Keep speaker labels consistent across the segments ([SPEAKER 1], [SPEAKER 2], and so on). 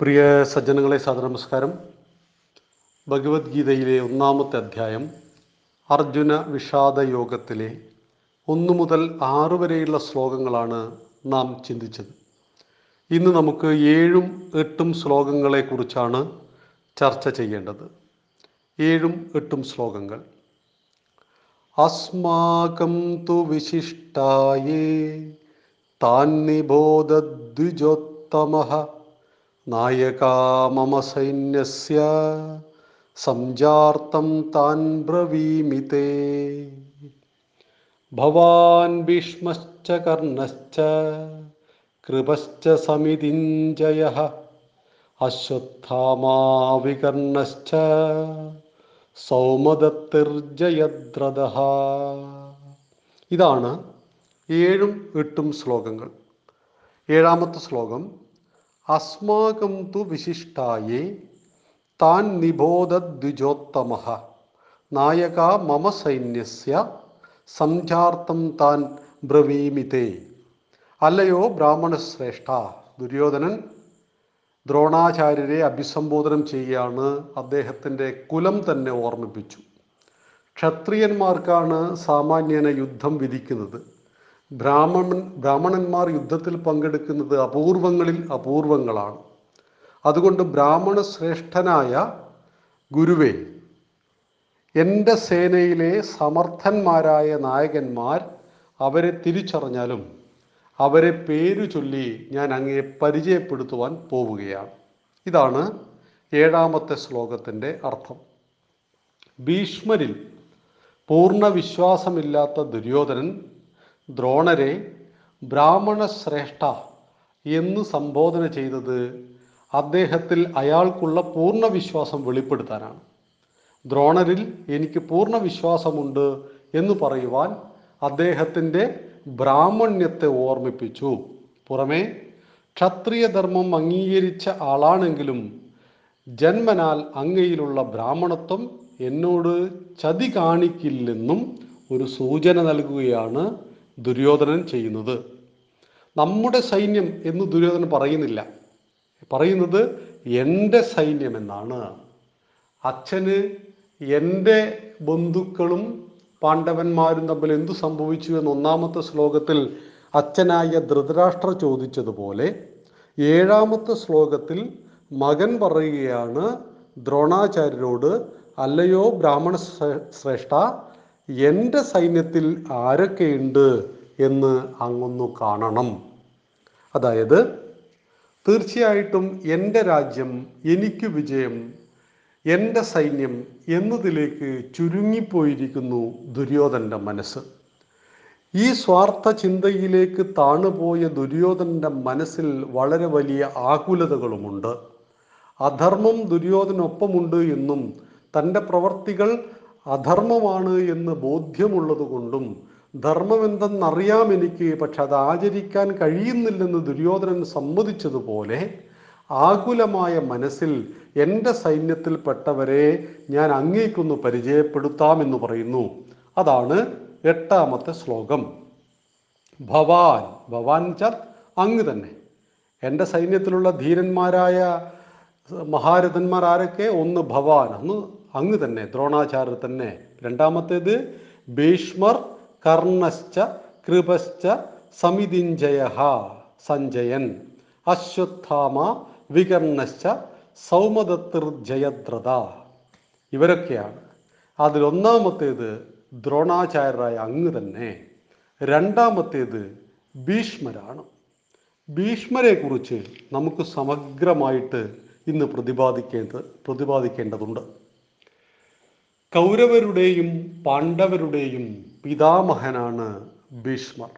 [SPEAKER 1] പ്രിയ സജ്ജനങ്ങളെ നമസ്കാരം ഭഗവത്ഗീതയിലെ ഒന്നാമത്തെ അധ്യായം അർജുന വിഷാദ യോഗത്തിലെ ഒന്നു മുതൽ ആറ് വരെയുള്ള ശ്ലോകങ്ങളാണ് നാം ചിന്തിച്ചത്. ഇന്ന് നമുക്ക് ഏഴും എട്ടും ശ്ലോകങ്ങളെക്കുറിച്ചാണ് ചർച്ച ചെയ്യേണ്ടത്. ഏഴും എട്ടും ശ്ലോകങ്ങൾ. അസ്മാകം തു വിശിഷ്ടായേ താൻ നിബോധദ്വിജോത്തമഃ നായകാ മമ സൈന്യസ്യ സംജാർത്തം താൻ ബ്രവീമി തേ ഭവാൻ ഭീഷ്മശ്ച കർണശ്ച കൃപശ്ച സമിതിഞ്ജയ അശ്വത്ഥാമാവികർണശ്ച വികർണശ്ച ഇതാണ് ഏഴും എട്ടും ശ്ലോകങ്ങൾ. ഏഴാമത്തെ ശ്ലോകം അസ്മാകം തു വിശിഷ്ടായേ താൻ നിബോധദ്വിജോത്തമ. നായക മമ സൈന്യസ്യ സംജാർത്ഥം താൻ ബ്രവീമിതേ. അല്ലയോ ബ്രാഹ്മണശ്രേഷ്ഠ ദുര്യോധനൻ ദ്രോണാചാര്യരെ അഭിസംബോധനം ചെയ്യുകയാണ് അദ്ദേഹത്തിന്റെ കുലം തന്നെ ഓർമ്മിപ്പിച്ചു. ക്ഷത്രിയന്മാർക്കാണ് സാമാന്യന യുദ്ധം വിധിക്കുന്നത്. ബ്രാഹ്മണൻ ബ്രാഹ്മണന്മാർ യുദ്ധത്തിൽ പങ്കെടുക്കുന്നത് അപൂർവങ്ങളിൽ അപൂർവങ്ങളാണ്. അതുകൊണ്ട് ബ്രാഹ്മണ ശ്രേഷ്ഠനായ ഗുരുവേ എന്റെ സേനയിലെ സമർത്ഥന്മാരായ നായകന്മാർ അവരെ തിരിച്ചറിഞ്ഞാലും അവരെ പേരു ചൊല്ലി ഞാൻ അങ്ങയെ പരിചയപ്പെടുത്തുവാൻ പോവുകയാണ്. ഇതാണ് ഏഴാമത്തെ ശ്ലോകത്തിന്റെ അർത്ഥം. ഭീഷ്മരിൽ പൂർണ വിശ്വാസമില്ലാത്ത ദുര്യോധനൻ ദ്രോണരെ ബ്രാഹ്മണ ശ്രേഷ്ഠ എന്ന് സംബോധന ചെയ്തത് അദ്ദേഹത്തിൽ അയാൾക്കുള്ള പൂർണ വിശ്വാസം വെളിപ്പെടുത്താനാണ്. ദ്രോണരിൽ എനിക്ക് പൂർണ വിശ്വാസമുണ്ട് എന്ന് പറയുവാൻ അദ്ദേഹത്തിന്റെ ബ്രാഹ്മണ്യത്തെ ഓർമ്മിപ്പിച്ചു. പുറമെ ക്ഷത്രിയധർമ്മം അംഗീകരിച്ച ആളാണെങ്കിലും ജന്മനാൽ അങ്ങയിലുള്ള ബ്രാഹ്മണത്വം എന്നോട് ചതി കാണിക്കില്ലെന്നും ഒരു സൂചന നൽകുകയാണ് ദുര്യോധനൻ ചെയ്യുന്നത്. നമ്മുടെ സൈന്യം എന്ന് ദുര്യോധനൻ പറയുന്നില്ല. പറയുന്നത് എന്റെ സൈന്യം എന്നാണ്. അച്ഛന് എന്റെ ബന്ധുക്കളും പാണ്ഡവന്മാരും തമ്മിൽ എന്തു സംഭവിച്ചു എന്ന് ഒന്നാമത്തെ ശ്ലോകത്തിൽ അച്ഛനായ ധൃതരാഷ്ട്ര ചോദിച്ചതുപോലെ ഏഴാമത്തെ ശ്ലോകത്തിൽ മകൻ പറയുകയാണ് ദ്രോണാചാര്യരോട് അല്ലയോ ബ്രാഹ്മണ ശ്രേഷ്ഠ എന്റെ സൈന്യത്തിൽ ആരൊക്കെയുണ്ട് എന്ന് അങ്ങൊന്നു കാണണം. അതായത് തീർച്ചയായിട്ടും എന്റെ രാജ്യം എനിക്ക് വിജയം എന്റെ സൈന്യം എന്നതിലേക്ക് ചുരുങ്ങിപ്പോയിരിക്കുന്നു ദുര്യോധന്റെ മനസ്സ്. ഈ സ്വാർത്ഥ ചിന്തയിലേക്ക് താണുപോയ ദുര്യോധന്റെ മനസ്സിൽ വളരെ വലിയ ആകുലതകളുമുണ്ട്. അധർമ്മം ദുര്യോധനൊപ്പമുണ്ട് എന്നും തന്റെ പ്രവർത്തികൾ അധർമ്മമാണ് എന്ന് ബോധ്യമുള്ളത് കൊണ്ടും ധർമ്മമെന്തെന്നറിയാം എനിക്ക് പക്ഷെ അത് ആചരിക്കാൻ കഴിയുന്നില്ലെന്ന് ദുര്യോധനൻ സമ്മതിച്ചതുപോലെ ആകുലമായ മനസ്സിൽ എന്റെ സൈന്യത്തിൽപ്പെട്ടവരെ ഞാൻ അങ്ങേക്കൊന്ന് പരിചയപ്പെടുത്താമെന്ന് പറയുന്നു. അതാണ് എട്ടാമത്തെ ശ്ലോകം. ഭവാൻ ഭവാൻ ചാൽ അങ്ങ് തന്നെ. എന്റെ സൈന്യത്തിലുള്ള ധീരന്മാരായ മഹാരഥന്മാർ ആരൊക്കെ ഒന്ന് ഭവാൻ ഒന്ന് അങ്ങ് തന്നെ ദ്രോണാചാര്യർ തന്നെ. രണ്ടാമത്തേത് ഭീഷ്മർ കർണശ്ച കൃപശ്ച സമിതിഞ്ജയ സഞ്ജയൻ. അശ്വത്ഥാമ വികർണശ്ച സൗമദത്തർ ജയദ്രത ഇവരൊക്കെയാണ് അതിലൊന്നാമത്തേത് ദ്രോണാചാര്യരായ അങ്ങ് തന്നെ. രണ്ടാമത്തേത് ഭീഷ്മരാണ്. ഭീഷ്മരെ കുറിച്ച് നമുക്ക് സമഗ്രമായിട്ട് ഇന്ന് പ്രതിപാദിക്കേണ്ടത് പ്രതിപാദിക്കേണ്ടതുണ്ട്. കൗരവരുടെയും പാണ്ഡവരുടെയും പിതാമഹനാണ് ഭീഷ്മർ.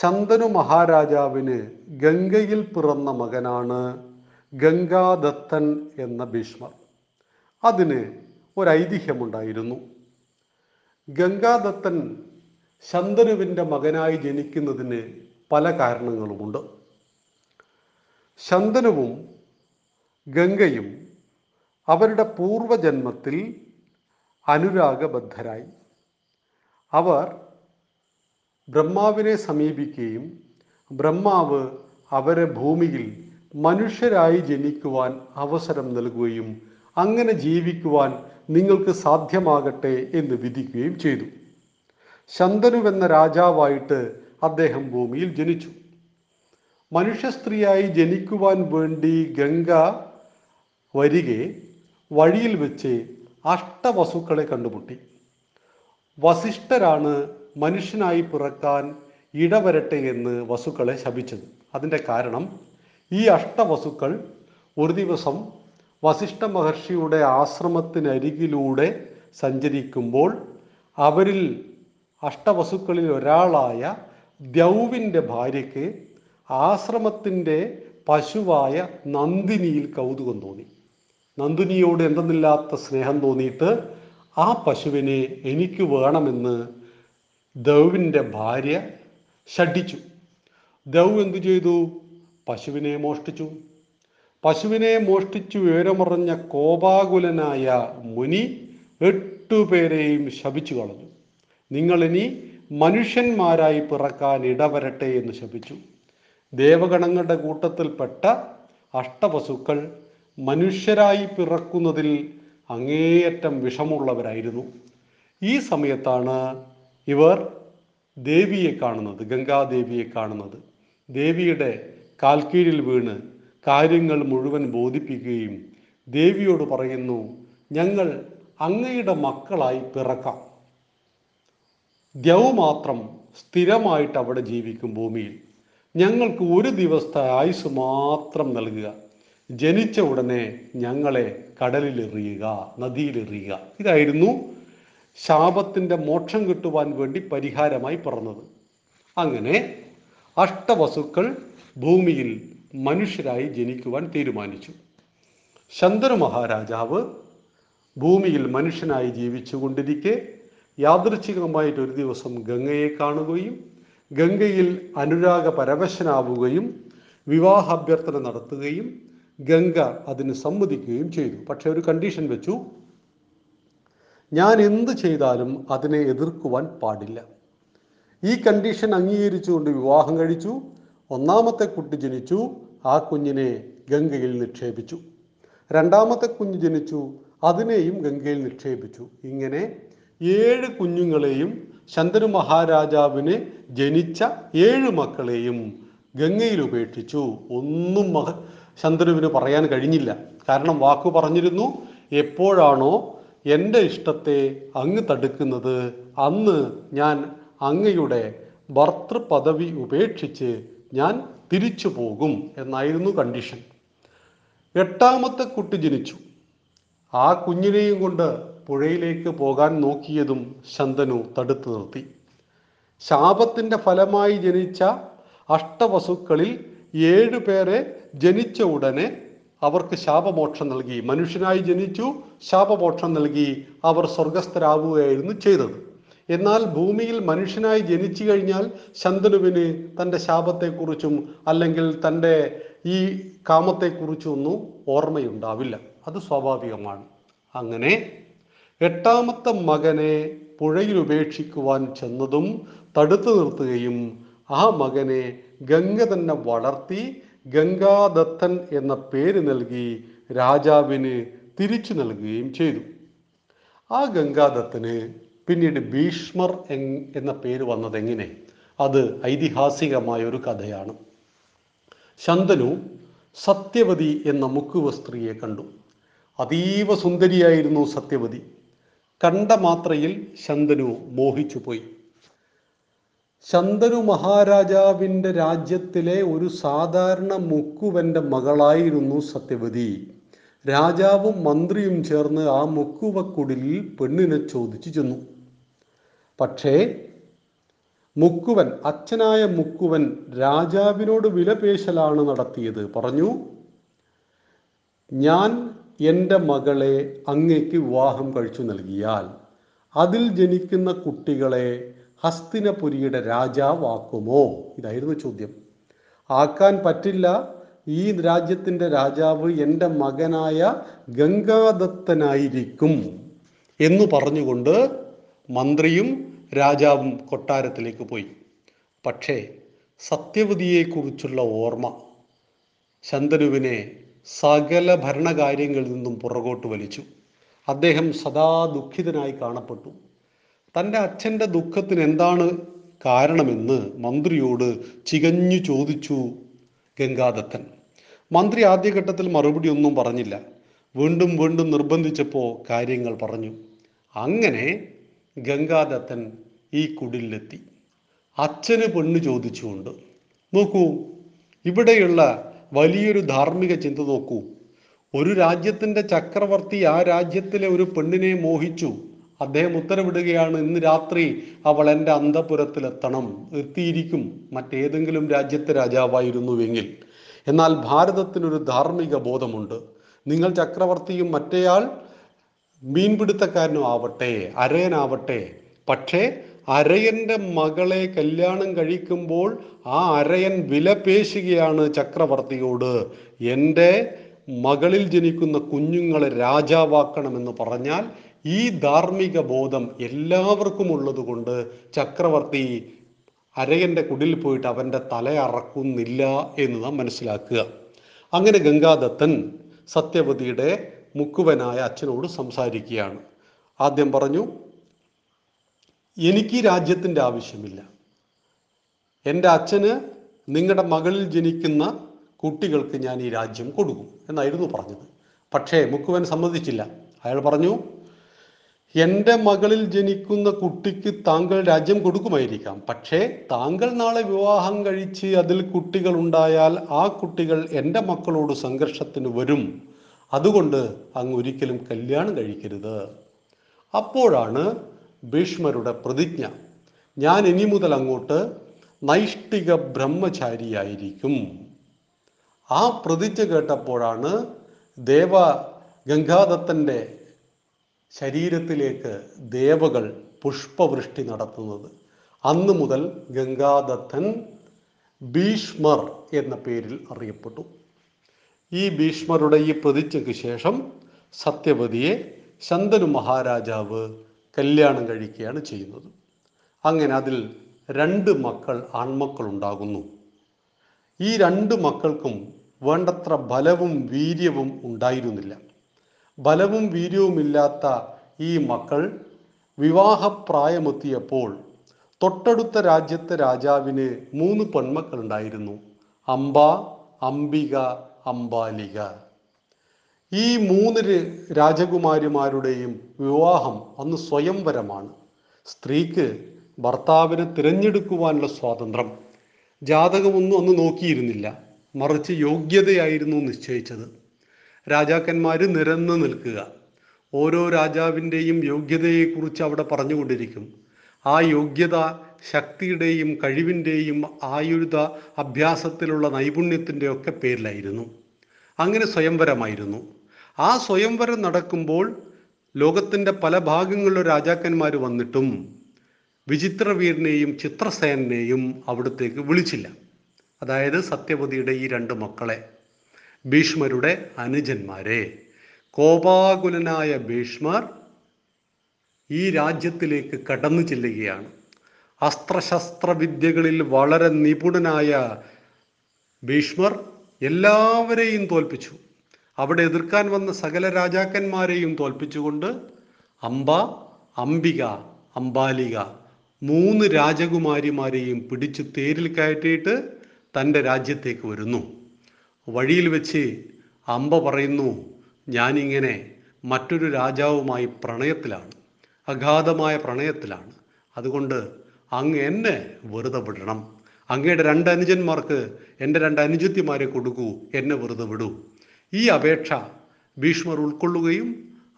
[SPEAKER 1] ശന്തനു മഹാരാജാവിന് ഗംഗയിൽ പിറന്ന മകനാണ് ഗംഗാദത്തൻ എന്ന ഭീഷ്മർ. അതിന് ഒരൈതിഹ്യമുണ്ടായിരുന്നു. ഗംഗാദത്തൻ ശന്തനുവിന്റെ മകനായി ജനിക്കുന്നതിന് പല കാരണങ്ങളുമുണ്ട്. ശന്തനുവും ഗംഗയും അവരുടെ പൂർവജന്മത്തിൽ അനുരാഗബദ്ധരായി. അവർ ബ്രഹ്മാവിനെ സമീപിക്കുകയും ബ്രഹ്മാവ് അവരെ ഭൂമിയിൽ മനുഷ്യരായി ജനിക്കുവാൻ അവസരം നൽകുകയും അങ്ങനെ ജീവിക്കുവാൻ നിങ്ങൾക്ക് സാധ്യമാകട്ടെ എന്ന് വിധിക്കുകയും ചെയ്തു. ശന്തനുവെന്ന രാജാവായിട്ട് അദ്ദേഹം ഭൂമിയിൽ ജനിച്ചു. മനുഷ്യ സ്ത്രീയായി ജനിക്കുവാൻ വേണ്ടി ഗംഗ വരികെ വഴിയിൽ വെച്ച് അഷ്ടവസുക്കളെ കണ്ടുമുട്ടി. വസിഷ്ഠരാണ് മനുഷ്യനായി പിറക്കാൻ ഇടവരട്ടെ എന്ന് വസുക്കളെ ശപിച്ചത്. അതിന്റെ കാരണം ഈ അഷ്ടവസുക്കൾ ഒരു ദിവസം വസിഷ്ഠ മഹർഷിയുടെ ആശ്രമത്തിനരികിലൂടെ സഞ്ചരിക്കുമ്പോൾ അവരിൽ അഷ്ടവസുക്കളിൽ ഒരാളായ ദ്യൗവിന്റെ ഭാര്യയ്ക്ക് ആശ്രമത്തിന്റെ പശുവായ നന്ദിനിയിൽ കൗതുകം തോന്നി. നന്ദിനിയോട് എന്തെന്നില്ലാത്ത സ്നേഹം തോന്നിയിട്ട് ആ പശുവിനെ എനിക്ക് വേണമെന്ന് ദൗവിന്റെ ഭാര്യ ഷഡിച്ചു ദൗ എന്തു ചെയ്തു? പശുവിനെ മോഷ്ടിച്ചു. പശുവിനെ മോഷ്ടിച്ചു വിവരമറിഞ്ഞ കോപാകുലനായ മുനി എട്ടുപേരെയും ശപിച്ചു കളഞ്ഞു. നിങ്ങളിനി മനുഷ്യന്മാരായി പിറക്കാൻ ഇടവരട്ടെ എന്ന് ശപിച്ചു. ദേവഗണങ്ങളുടെ കൂട്ടത്തിൽപ്പെട്ട അഷ്ടവസുക്കൾ മനുഷ്യരായി പിറക്കുന്നതിൽ അങ്ങേയറ്റം വിഷമുള്ളവരായിരുന്നു. ഈ സമയത്താണ് ഇവർ ദേവിയെ കാണുന്നത് ഗംഗാദേവിയെ കാണുന്നത്. ദേവിയുടെ കാൽക്കീഴിൽ വീണ് കാര്യങ്ങൾ മുഴുവൻ ബോധിപ്പിക്കുകയും ദേവിയോട് പറയുന്നു ഞങ്ങൾ അങ്ങയുടെ മക്കളായി പിറക്കാം. ദ്യവ് മാത്രം സ്ഥിരമായിട്ട് അവിടെ ജീവിക്കും ഭൂമിയിൽ. ഞങ്ങൾക്ക് ഒരു ദിവസത്തെ ആയുസ് മാത്രം നൽകുക. ജനിച്ച ഉടനെ ഞങ്ങളെ കടലിലെറിയുക നദിയിലെറിയുക. ഇതായിരുന്നു ശാപത്തിന്റെ മോക്ഷം കിട്ടുവാൻ വേണ്ടി പരിഹാരമായി പറഞ്ഞത്. അങ്ങനെ അഷ്ടവസുക്കൾ ഭൂമിയിൽ മനുഷ്യരായി ജനിക്കുവാൻ തീരുമാനിച്ചു. ശന്തനു മഹാരാജാവ് ഭൂമിയിൽ മനുഷ്യനായി ജീവിച്ചുകൊണ്ടിരിക്കെ യാദൃച്ഛികമായിട്ട് ഒരു ദിവസം ഗംഗയെ കാണുകയും ഗംഗയിൽ അനുരാഗ പരവശനാവുകയും വിവാഹാഭ്യർത്ഥന നടത്തുകയും ഗംഗ അതിന് സമ്മതിക്കുകയും ചെയ്തു. പക്ഷെ ഒരു കണ്ടീഷൻ വെച്ചു. ഞാൻ എന്ത് ചെയ്താലും അതിനെ എതിർക്കുവാൻ പാടില്ല. ഈ കണ്ടീഷൻ അംഗീകരിച്ചുകൊണ്ട് വിവാഹം കഴിച്ചു. ഒന്നാമത്തെ കുട്ടി ജനിച്ചു. ആ കുഞ്ഞിനെ ഗംഗയിൽ നിക്ഷേപിച്ചു. രണ്ടാമത്തെ കുഞ്ഞ് ജനിച്ചു. അതിനെയും ഗംഗയിൽ നിക്ഷേപിച്ചു. ഇങ്ങനെ ഏഴ് കുഞ്ഞുങ്ങളെയും ശന്തനു മഹാരാജാവിന് ജനിച്ച ഏഴ് മക്കളെയും ഗംഗയിൽ ഉപേക്ഷിച്ചു. ഒന്നും മഹ ശന്തനുവിന് പറയാൻ കഴിഞ്ഞില്ല. കാരണം വാക്കു പറഞ്ഞിരുന്നു എപ്പോഴാണോ എന്റെ ഇഷ്ടത്തെ അങ്ങ് തടുക്കുന്നത് അന്ന് ഞാൻ അങ്ങയുടെ ഭർത്തൃപദവി ഉപേക്ഷിച്ച് ഞാൻ തിരിച്ചു പോകും എന്നായിരുന്നു കണ്ടീഷൻ എട്ടാമത്തെ കുട്ടി ജനിച്ചു. ആ കുഞ്ഞിനെയും കൊണ്ട് പുഴയിലേക്ക് പോകാൻ നോക്കിയതും ശന്തനു തടുത്തു നിർത്തി. ശാപത്തിന്റെ ഫലമായി ജനിച്ച അഷ്ടവസുക്കളിൽ ഏഴു പേരെ ജനിച്ച ഉടനെ അവർക്ക് ശാപമോക്ഷം നൽകി. മനുഷ്യനായി ജനിച്ചു ശാപമോക്ഷം നൽകി അവർ സ്വർഗസ്ഥരാവുകയായിരുന്നു ചെയ്തത്. എന്നാൽ ഭൂമിയിൽ മനുഷ്യനായി ജനിച്ചു കഴിഞ്ഞാൽ ശന്തനുവിന് തന്റെ ശാപത്തെക്കുറിച്ചും അല്ലെങ്കിൽ തന്റെ ഈ കാമത്തെക്കുറിച്ചും ഒന്നും ഓർമ്മയുണ്ടാവില്ല. അത് സ്വാഭാവികമാണ്. അങ്ങനെ എട്ടാമത്തെ മകനെ പുഴയിൽ ഉപേക്ഷിക്കുവാൻ ചെന്നതും തടുത്തു നിർത്തുകയും ആ മകനെ ഗംഗ തന്നെ വളർത്തി ഗംഗാദത്തൻ എന്ന പേര് നൽകി രാജാവിന് തിരിച്ചു നൽകുകയും ചെയ്തു. ആ ഗംഗാദത്തന് പിന്നീട് ഭീഷ്മർ എന്ന പേര് വന്നത് എങ്ങനെ അത് ഐതിഹാസികമായ ഒരു കഥയാണ്. ശന്തനു സത്യവതി എന്ന മുക്കുവ സ്ത്രീയെ കണ്ടു. അതീവ സുന്ദരിയായിരുന്നു സത്യവതി. കണ്ട മാത്രയിൽ ശന്തനു മോഹിച്ചുപോയി. ശന്തനു മഹാരാജാവിന്റെ രാജ്യത്തിലെ ഒരു സാധാരണ മുക്കുവന്റെ മകളായിരുന്നു സത്യവതി. രാജാവും മന്ത്രിയും ചേർന്ന് ആ മുക്കുവക്കുടിലിൽ പെണ്ണിനെ ചോദിച്ചു ചെന്നു. പക്ഷേ മുക്കുവൻ അച്ഛനായ മുക്കുവൻ രാജാവിനോട് വിലപേശലാണ് നടത്തിയത്. പറഞ്ഞു ഞാൻ എന്റെ മകളെ അങ്ങേക്ക് വിവാഹം കഴിച്ചു നൽകിയാൽ അതിൽ ജനിക്കുന്ന കുട്ടികളെ ഹസ്തിനപുരിയുടെ രാജാവാക്കുമോ? ഇതായിരുന്നു ചോദ്യം. ആക്കാൻ പറ്റില്ല. ഈ രാജ്യത്തിന്റെ രാജാവ് എന്റെ മകനായ ഗംഗാദത്തനായിരിക്കും എന്നു പറഞ്ഞുകൊണ്ട് മന്ത്രിയും രാജാവും കൊട്ടാരത്തിലേക്ക് പോയി. പക്ഷേ സത്യവതിയെക്കുറിച്ചുള്ള ഓർമ്മ ശന്തനുവിനെ സകല ഭരണകാര്യങ്ങളിൽ നിന്നും പുറകോട്ട് വലിച്ചു. അദ്ദേഹം സദാ ദുഃഖിതനായി കാണപ്പെട്ടു. തന്റെ അച്ഛന്റെ ദുഃഖത്തിന് എന്താണ് കാരണമെന്ന് മന്ത്രിയോട് ചികഞ്ഞു ചോദിച്ചു ഗംഗാദത്തൻ. മന്ത്രി ആദ്യഘട്ടത്തിൽ മറുപടി ഒന്നും പറഞ്ഞില്ല. വീണ്ടും വീണ്ടും നിർബന്ധിച്ചപ്പോൾ കാര്യങ്ങൾ പറഞ്ഞു. അങ്ങനെ ഗംഗാദത്തൻ ഈ കുടിലെത്തി. അച്ഛന് പെണ്ണ് ചോദിച്ചുകൊണ്ട് നോക്കൂ ഇവിടെയുള്ള വലിയൊരു ധാർമ്മിക ചിന്ത നോക്കൂ. ഒരു രാജ്യത്തിന്റെ ചക്രവർത്തി ആ രാജ്യത്തിലെ ഒരു പെണ്ണിനെ മോഹിച്ചു. അദ്ദേഹം ഉത്തരവിടുകയാണ് ഇന്ന് രാത്രി അവൾ എന്റെ അന്തപുരത്തിലെത്തണം. എത്തിയിരിക്കും മറ്റേതെങ്കിലും രാജ്യത്തെ രാജാവായിരുന്നുവെങ്കിൽ. എന്നാൽ ഭാരതത്തിനൊരു ധാർമ്മിക ബോധമുണ്ട്. നിങ്ങൾ ചക്രവർത്തിയും മറ്റേയാൾ മീൻപിടുത്തക്കാരനും ആവട്ടെ അരയനാവട്ടെ. പക്ഷേ അരയന്റെ മകളെ കല്യാണം കഴിക്കുമ്പോൾ ആ അരയൻ വിലപേശുകയാണ് ചക്രവർത്തിയോട്. എന്റെ മകളിൽ ജനിക്കുന്ന കുഞ്ഞുങ്ങളെ രാജാവാക്കണമെന്ന് പറഞ്ഞാൽ ഈ ധാർമ്മിക ബോധം എല്ലാവർക്കും ഉള്ളതുകൊണ്ട് ചക്രവർത്തി അരയന്റെ കുടിൽ പോയിട്ട് അവന്റെ തല അറക്കുന്നില്ല എന്ന് നാം മനസ്സിലാക്കുക. അങ്ങനെ ഗംഗാദത്തൻ സത്യവതിയുടെ മുക്കുവനായ അച്ഛനോട് സംസാരിക്കുകയാണ്. ആദ്യം പറഞ്ഞു എനിക്ക് രാജ്യത്തിന്റെ ആവശ്യമില്ല. എന്റെ അച്ഛന് നിങ്ങളുടെ മകളിൽ ജനിക്കുന്ന കുട്ടികൾക്ക് ഞാൻ ഈ രാജ്യം കൊടുക്കും എന്നായിരുന്നു പറഞ്ഞത്. പക്ഷേ മുക്കുവൻ സമ്മതിച്ചില്ല. അയാൾ പറഞ്ഞു എന്റെ മകളിൽ ജനിക്കുന്ന കുട്ടിക്ക് താങ്കൾ രാജ്യം കൊടുക്കുമായിരിക്കാം. പക്ഷേ താങ്കൾ നാളെ വിവാഹം കഴിച്ച് അതിൽ കുട്ടികൾ ഉണ്ടായാൽ ആ കുട്ടികൾ എന്റെ മക്കളോട് സംഘർഷത്തിന് വരും. അതുകൊണ്ട് അങ്ങ് ഒരിക്കലും കല്യാണം കഴിക്കരുത്. അപ്പോഴാണ് ഭീഷ്മരുടെ പ്രതിജ്ഞ. ഞാൻ ഇനി മുതൽ അങ്ങോട്ട് നൈഷ്ഠിക ബ്രഹ്മചാരിയായിരിക്കും. ആ പ്രതിജ്ഞ കേട്ടപ്പോഴാണ് ദേവ ഗംഗാദത്തന്റെ ശരീരത്തിലേക്ക് ദേവകൾ പുഷ്പവൃഷ്ടി നടത്തുന്നത്. അന്ന് മുതൽ ഗംഗാദത്തൻ ഭീഷ്മർ എന്ന പേരിൽ അറിയപ്പെട്ടു. ഈ ഭീഷ്മരുടെ ഈ പ്രതിജ്ഞയ്ക്ക് ശേഷം സത്യവതിയെ ശന്തനു മഹാരാജാവ് കല്യാണം കഴിക്കുകയാണ് ചെയ്യുന്നത്. അങ്ങനെ അതിൽ രണ്ട് മക്കൾ ആൺമക്കൾ ഉണ്ടാകുന്നു ഈ രണ്ട് മക്കൾക്കും വേണ്ടത്ര ബലവും വീര്യവും ഉണ്ടായിരുന്നില്ല. ബലവും വീര്യവുമില്ലാത്ത ഈ മക്കൾ വിവാഹപ്രായമെത്തിയപ്പോൾ തൊട്ടടുത്ത രാജ്യത്തെ രാജാവിന് മൂന്ന് പെൺമക്കൾ ഉണ്ടായിരുന്നു അംബ അംബിക അംബാലിക. ഈ മൂന്ന് രാജകുമാരിമാരുടെയും വിവാഹം അന്ന് സ്വയംവരമാണ്. സ്ത്രീക്ക് ഭർത്താവിനെ തിരഞ്ഞെടുക്കുവാനുള്ള സ്വാതന്ത്ര്യം. ജാതകമൊന്നും അന്ന് നോക്കിയിരുന്നില്ല. മറിച്ച് യോഗ്യതയായിരുന്നു നിശ്ചയിച്ചത്. രാജാക്കന്മാർ നിരന്നു നിൽക്കുക. ഓരോ രാജാവിന്റെയും യോഗ്യതയെക്കുറിച്ച് അവിടെ പറഞ്ഞുകൊണ്ടിരിക്കും. ആ യോഗ്യത ശക്തിയുടെയും കഴിവിന്റെയും ആയുധ അഭ്യാസത്തിലുള്ള നൈപുണ്യത്തിന്റെ ഒക്കെ പേരിലായിരുന്നു. അങ്ങനെ സ്വയംവരമായിരുന്നു. ആ സ്വയംവരം നടക്കുമ്പോൾ ലോകത്തിന്റെ പല ഭാഗങ്ങളിലും രാജാക്കന്മാർ വന്നിട്ടും വിചിത്രവീരനെയും ചിത്രസേനെയും അവിടത്തേക്ക് വിളിച്ചില്ല. അതായത് സത്യവതിയുടെ ഈ രണ്ട് മക്കളെ. ഭീഷ്മരുടെ അനുജന്മാരെ. കോപാകുലനായ ഭീഷ്മർ ഈ രാജ്യത്തിലേക്ക് കടന്നു ചെല്ലുകയാണ്. അസ്ത്രശസ്ത്ര വിദ്യകളിൽ വളരെ നിപുണനായ ഭീഷ്മർ എല്ലാവരെയും തോൽപ്പിച്ചു. അവിടെ എതിർക്കാൻ വന്ന സകല രാജാക്കന്മാരെയും തോൽപ്പിച്ചുകൊണ്ട് അംബ അംബിക അംബാലിക മൂന്ന് രാജകുമാരിമാരെയും പിടിച്ചു തേരിൽ കയറ്റിയിട്ട് തന്റെ രാജ്യത്തേക്ക് വരുന്നു. വഴിയിൽ വെച്ച് അമ്പ പറയുന്നു ഞാനിങ്ങനെ മറ്റൊരു രാജാവുമായി പ്രണയത്തിലാണ് അഗാധമായ പ്രണയത്തിലാണ്. അതുകൊണ്ട് അങ്ങ് എന്നെ വെറുതെ വിടണം. അങ്ങയുടെ രണ്ട് അനുജന്മാർക്ക് എന്റെ രണ്ട് അനുജത്തിമാരെ കൊടുക്കൂ എന്നെ വെറുതെ വിടൂ. ഈ അപേക്ഷ ഭീഷ്മർ ഉൾക്കൊള്ളുകയും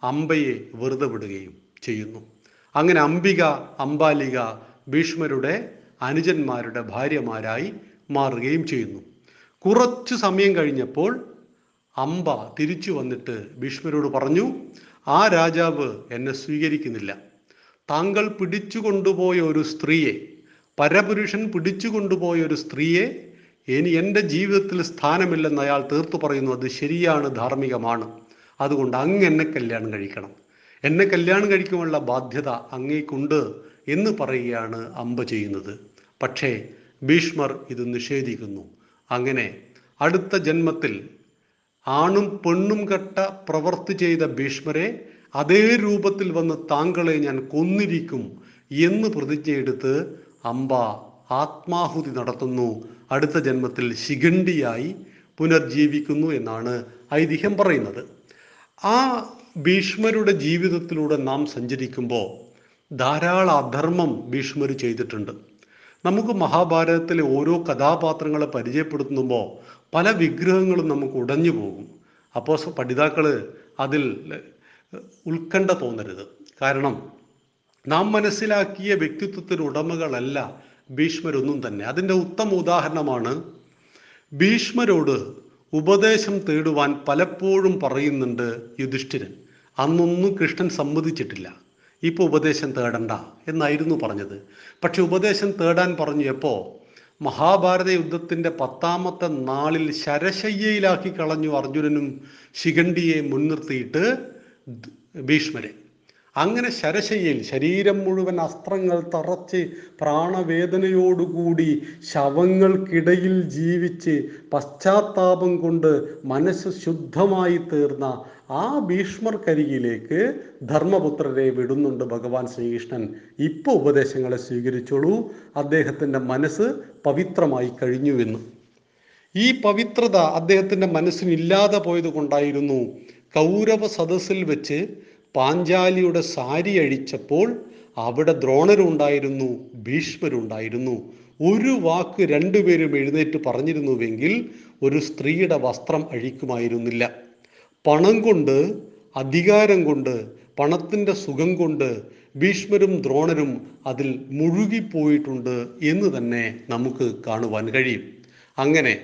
[SPEAKER 1] അമ്പയെ വെറുതെ വിടുകയും ചെയ്യുന്നു. അങ്ങനെ അംബിക അംബാലിക ഭീഷ്മരുടെ അനുജന്മാരുടെ ഭാര്യമാരായി മാറുകയും ചെയ്യുന്നു. കുറച്ചു സമയം കഴിഞ്ഞപ്പോൾ അംബ തിരിച്ചു വന്നിട്ട് ഭീഷ്മരോട് പറഞ്ഞു ആ രാജാവ് എന്നെ സ്വീകരിക്കുന്നില്ല. താങ്കൾ പിടിച്ചു കൊണ്ടുപോയ ഒരു സ്ത്രീയെ പരപുരുഷൻ പിടിച്ചു കൊണ്ടുപോയ ഒരു സ്ത്രീയെ ഇനി എന്റെ ജീവിതത്തിൽ സ്ഥാനമില്ലെന്ന് അയാൾ തീർത്തു പറയുന്നു. അത് ശരിയാണ് ധാർമ്മികമാണ്. അതുകൊണ്ട് അങ്ങ് എന്നെ കല്യാണം കഴിക്കണം. എന്നെ കല്യാണം കഴിക്കുമുള്ള ബാധ്യത അങ്ങേക്കുണ്ട് എന്ന് പറയുകയാണ് അമ്പ ചെയ്യുന്നത്. പക്ഷേ ഭീഷ്മർ ഇത് നിഷേധിക്കുന്നു. അങ്ങനെ അടുത്ത ജന്മത്തിൽ ആണും പെണ്ണും കെട്ട പ്രവർത്തി ചെയ്ത ഭീഷ്മരെ അതേ രൂപത്തിൽ വന്ന് താങ്കളെ ഞാൻ കൊന്നിരിക്കും എന്ന് പ്രതിജ്ഞയെടുത്ത് അംബ ആത്മാഹുതി നടത്തുന്നു. അടുത്ത ജന്മത്തിൽ ശിഖണ്ഡിയായി പുനർജീവിക്കുന്നു എന്നാണ് ഐതിഹ്യം പറയുന്നത്. ആ ഭീഷ്മരുടെ ജീവിതത്തിലൂടെ നാം സഞ്ചരിക്കുമ്പോൾ ധാരാളം അധർമ്മം ഭീഷ്മർ ചെയ്തിട്ടുണ്ട്. നമുക്ക് മഹാഭാരതത്തിലെ ഓരോ കഥാപാത്രങ്ങളെ പരിചയപ്പെടുത്തുമ്പോൾ പല വിഗ്രഹങ്ങളും നമുക്ക് ഉടഞ്ഞു പോകും. അപ്പോൾ പഠിതാക്കൾ അതിൽ ഉത്കണ്ഠ തോന്നരുത്. കാരണം നാം മനസ്സിലാക്കിയ വ്യക്തിത്വത്തിന് ഉടമകളല്ല ഭീഷ്മരൊന്നും തന്നെ. അതിന്റെ ഉത്തമ ഉദാഹരണമാണ് ഭീഷ്മരോട് ഉപദേശം തേടുവാൻ പലപ്പോഴും പറയുന്നുണ്ട് യുധിഷ്ഠിരൻ. അന്നൊന്നും കൃഷ്ണൻ സമ്മതിച്ചിട്ടില്ല. ഇപ്പോൾ ഉപദേശം തേടണ്ട എന്നായിരുന്നു പറഞ്ഞത്. പക്ഷെ ഉപദേശം തേടാൻ പറഞ്ഞപ്പോൾ മഹാഭാരത യുദ്ധത്തിന്റെ പത്താമത്തെ നാളിൽ ശരശയ്യയിലാക്കി കളഞ്ഞു അർജുനനും ശിഖണ്ഡിയെ മുൻനിർത്തിയിട്ട് ഭീഷ്മരെ. അങ്ങനെ ശരശയിൽ ശരീരം മുഴുവൻ അസ്ത്രങ്ങൾ തറച്ച് പ്രാണവേദനയോടുകൂടി ശവങ്ങൾക്കിടയിൽ ജീവിച്ച് പശ്ചാത്താപം കൊണ്ട് മനസ്സ് ശുദ്ധമായി തീർന്ന ആ ഭീഷ്മർക്കരികിലേക്ക് ധർമ്മപുത്രരെ വിടുന്നുണ്ട് ഭഗവാൻ ശ്രീകൃഷ്ണൻ. ഇപ്പോൾ ഉപദേശങ്ങളെ സ്വീകരിച്ചോളൂ. അദ്ദേഹത്തിന്റെ മനസ്സ് പവിത്രമായി കഴിഞ്ഞുവെന്ന് ഈ പവിത്രത അദ്ദേഹത്തിന്റെ മനസ്സിനില്ലാതെ പോയത് കൊണ്ടായിരുന്നു കൗരവ സദസ്സിൽ വെച്ച് പാഞ്ചാലിയുടെ സാരി അഴിച്ചപ്പോൾ അവിടെ ദ്രോണരുണ്ടായിരുന്നു ഭീഷ്മരുണ്ടായിരുന്നു. ഒരു വാക്ക് രണ്ടുപേരും എഴുന്നേറ്റ് പറഞ്ഞിരുന്നുവെങ്കിൽ ഒരു സ്ത്രീയുടെ വസ്ത്രം അഴിക്കുമായിരുന്നില്ല. പണം കൊണ്ട് അധികാരം കൊണ്ട് പണത്തിന്റെ സുഖം കൊണ്ട് ഭീഷ്മരും ദ്രോണരും അതിൽ മുഴുകിപ്പോയിട്ടുണ്ട് എന്ന് തന്നെ നമുക്ക് കാണുവാൻ കഴിയും. അങ്ങനെ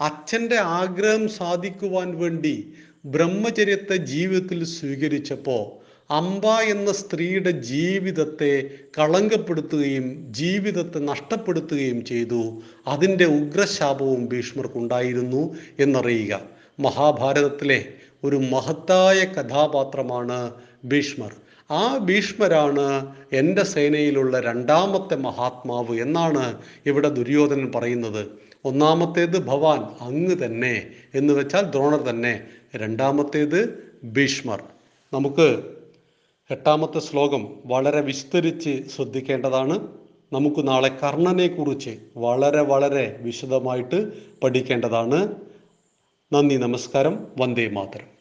[SPEAKER 1] അച്ഛന്റെ ആഗ്രഹം സാധിക്കുവാൻ വേണ്ടി ബ്രഹ്മചര്യത്തെ ജീവിതത്തിൽ സ്വീകരിച്ചപ്പോൾ അംബ എന്ന സ്ത്രീയുടെ ജീവിതത്തെ കളങ്കപ്പെടുത്തുകയും ജീവിതത്തെ നഷ്ടപ്പെടുത്തുകയും ചെയ്തു. അതിന്റെ ഉഗ്രശാപവും ഭീഷ്മർക്കുണ്ടായിരുന്നു എന്നറിയുക. മഹാഭാരതത്തിലെ ഒരു മഹത്തായ കഥാപാത്രമാണ് ഭീഷ്മർ. ആ ഭീഷ്മരാണ് എന്റെ സേനയിലുള്ള രണ്ടാമത്തെ മഹാത്മാവ് എന്നാണ് ഇവിടെ ദുര്യോധനൻ പറയുന്നത്. ഒന്നാമത്തേത് ഭവാൻ അങ്ങ് തന്നെ എന്ന് വെച്ചാൽ ദ്രോണർ തന്നെ. രണ്ടാമത്തേത് ഭീഷ്മർ. നമുക്ക് എട്ടാമത്തെ ശ്ലോകം വളരെ വിസ്തരിച്ച് ശ്രദ്ധിക്കേണ്ടതാണ്. നമുക്ക് നാളെ കർണനെക്കുറിച്ച് വളരെ വളരെ വിശദമായിട്ട് പഠിക്കേണ്ടതാണ്. നന്ദി നമസ്കാരം. വന്ദേ മാതരം.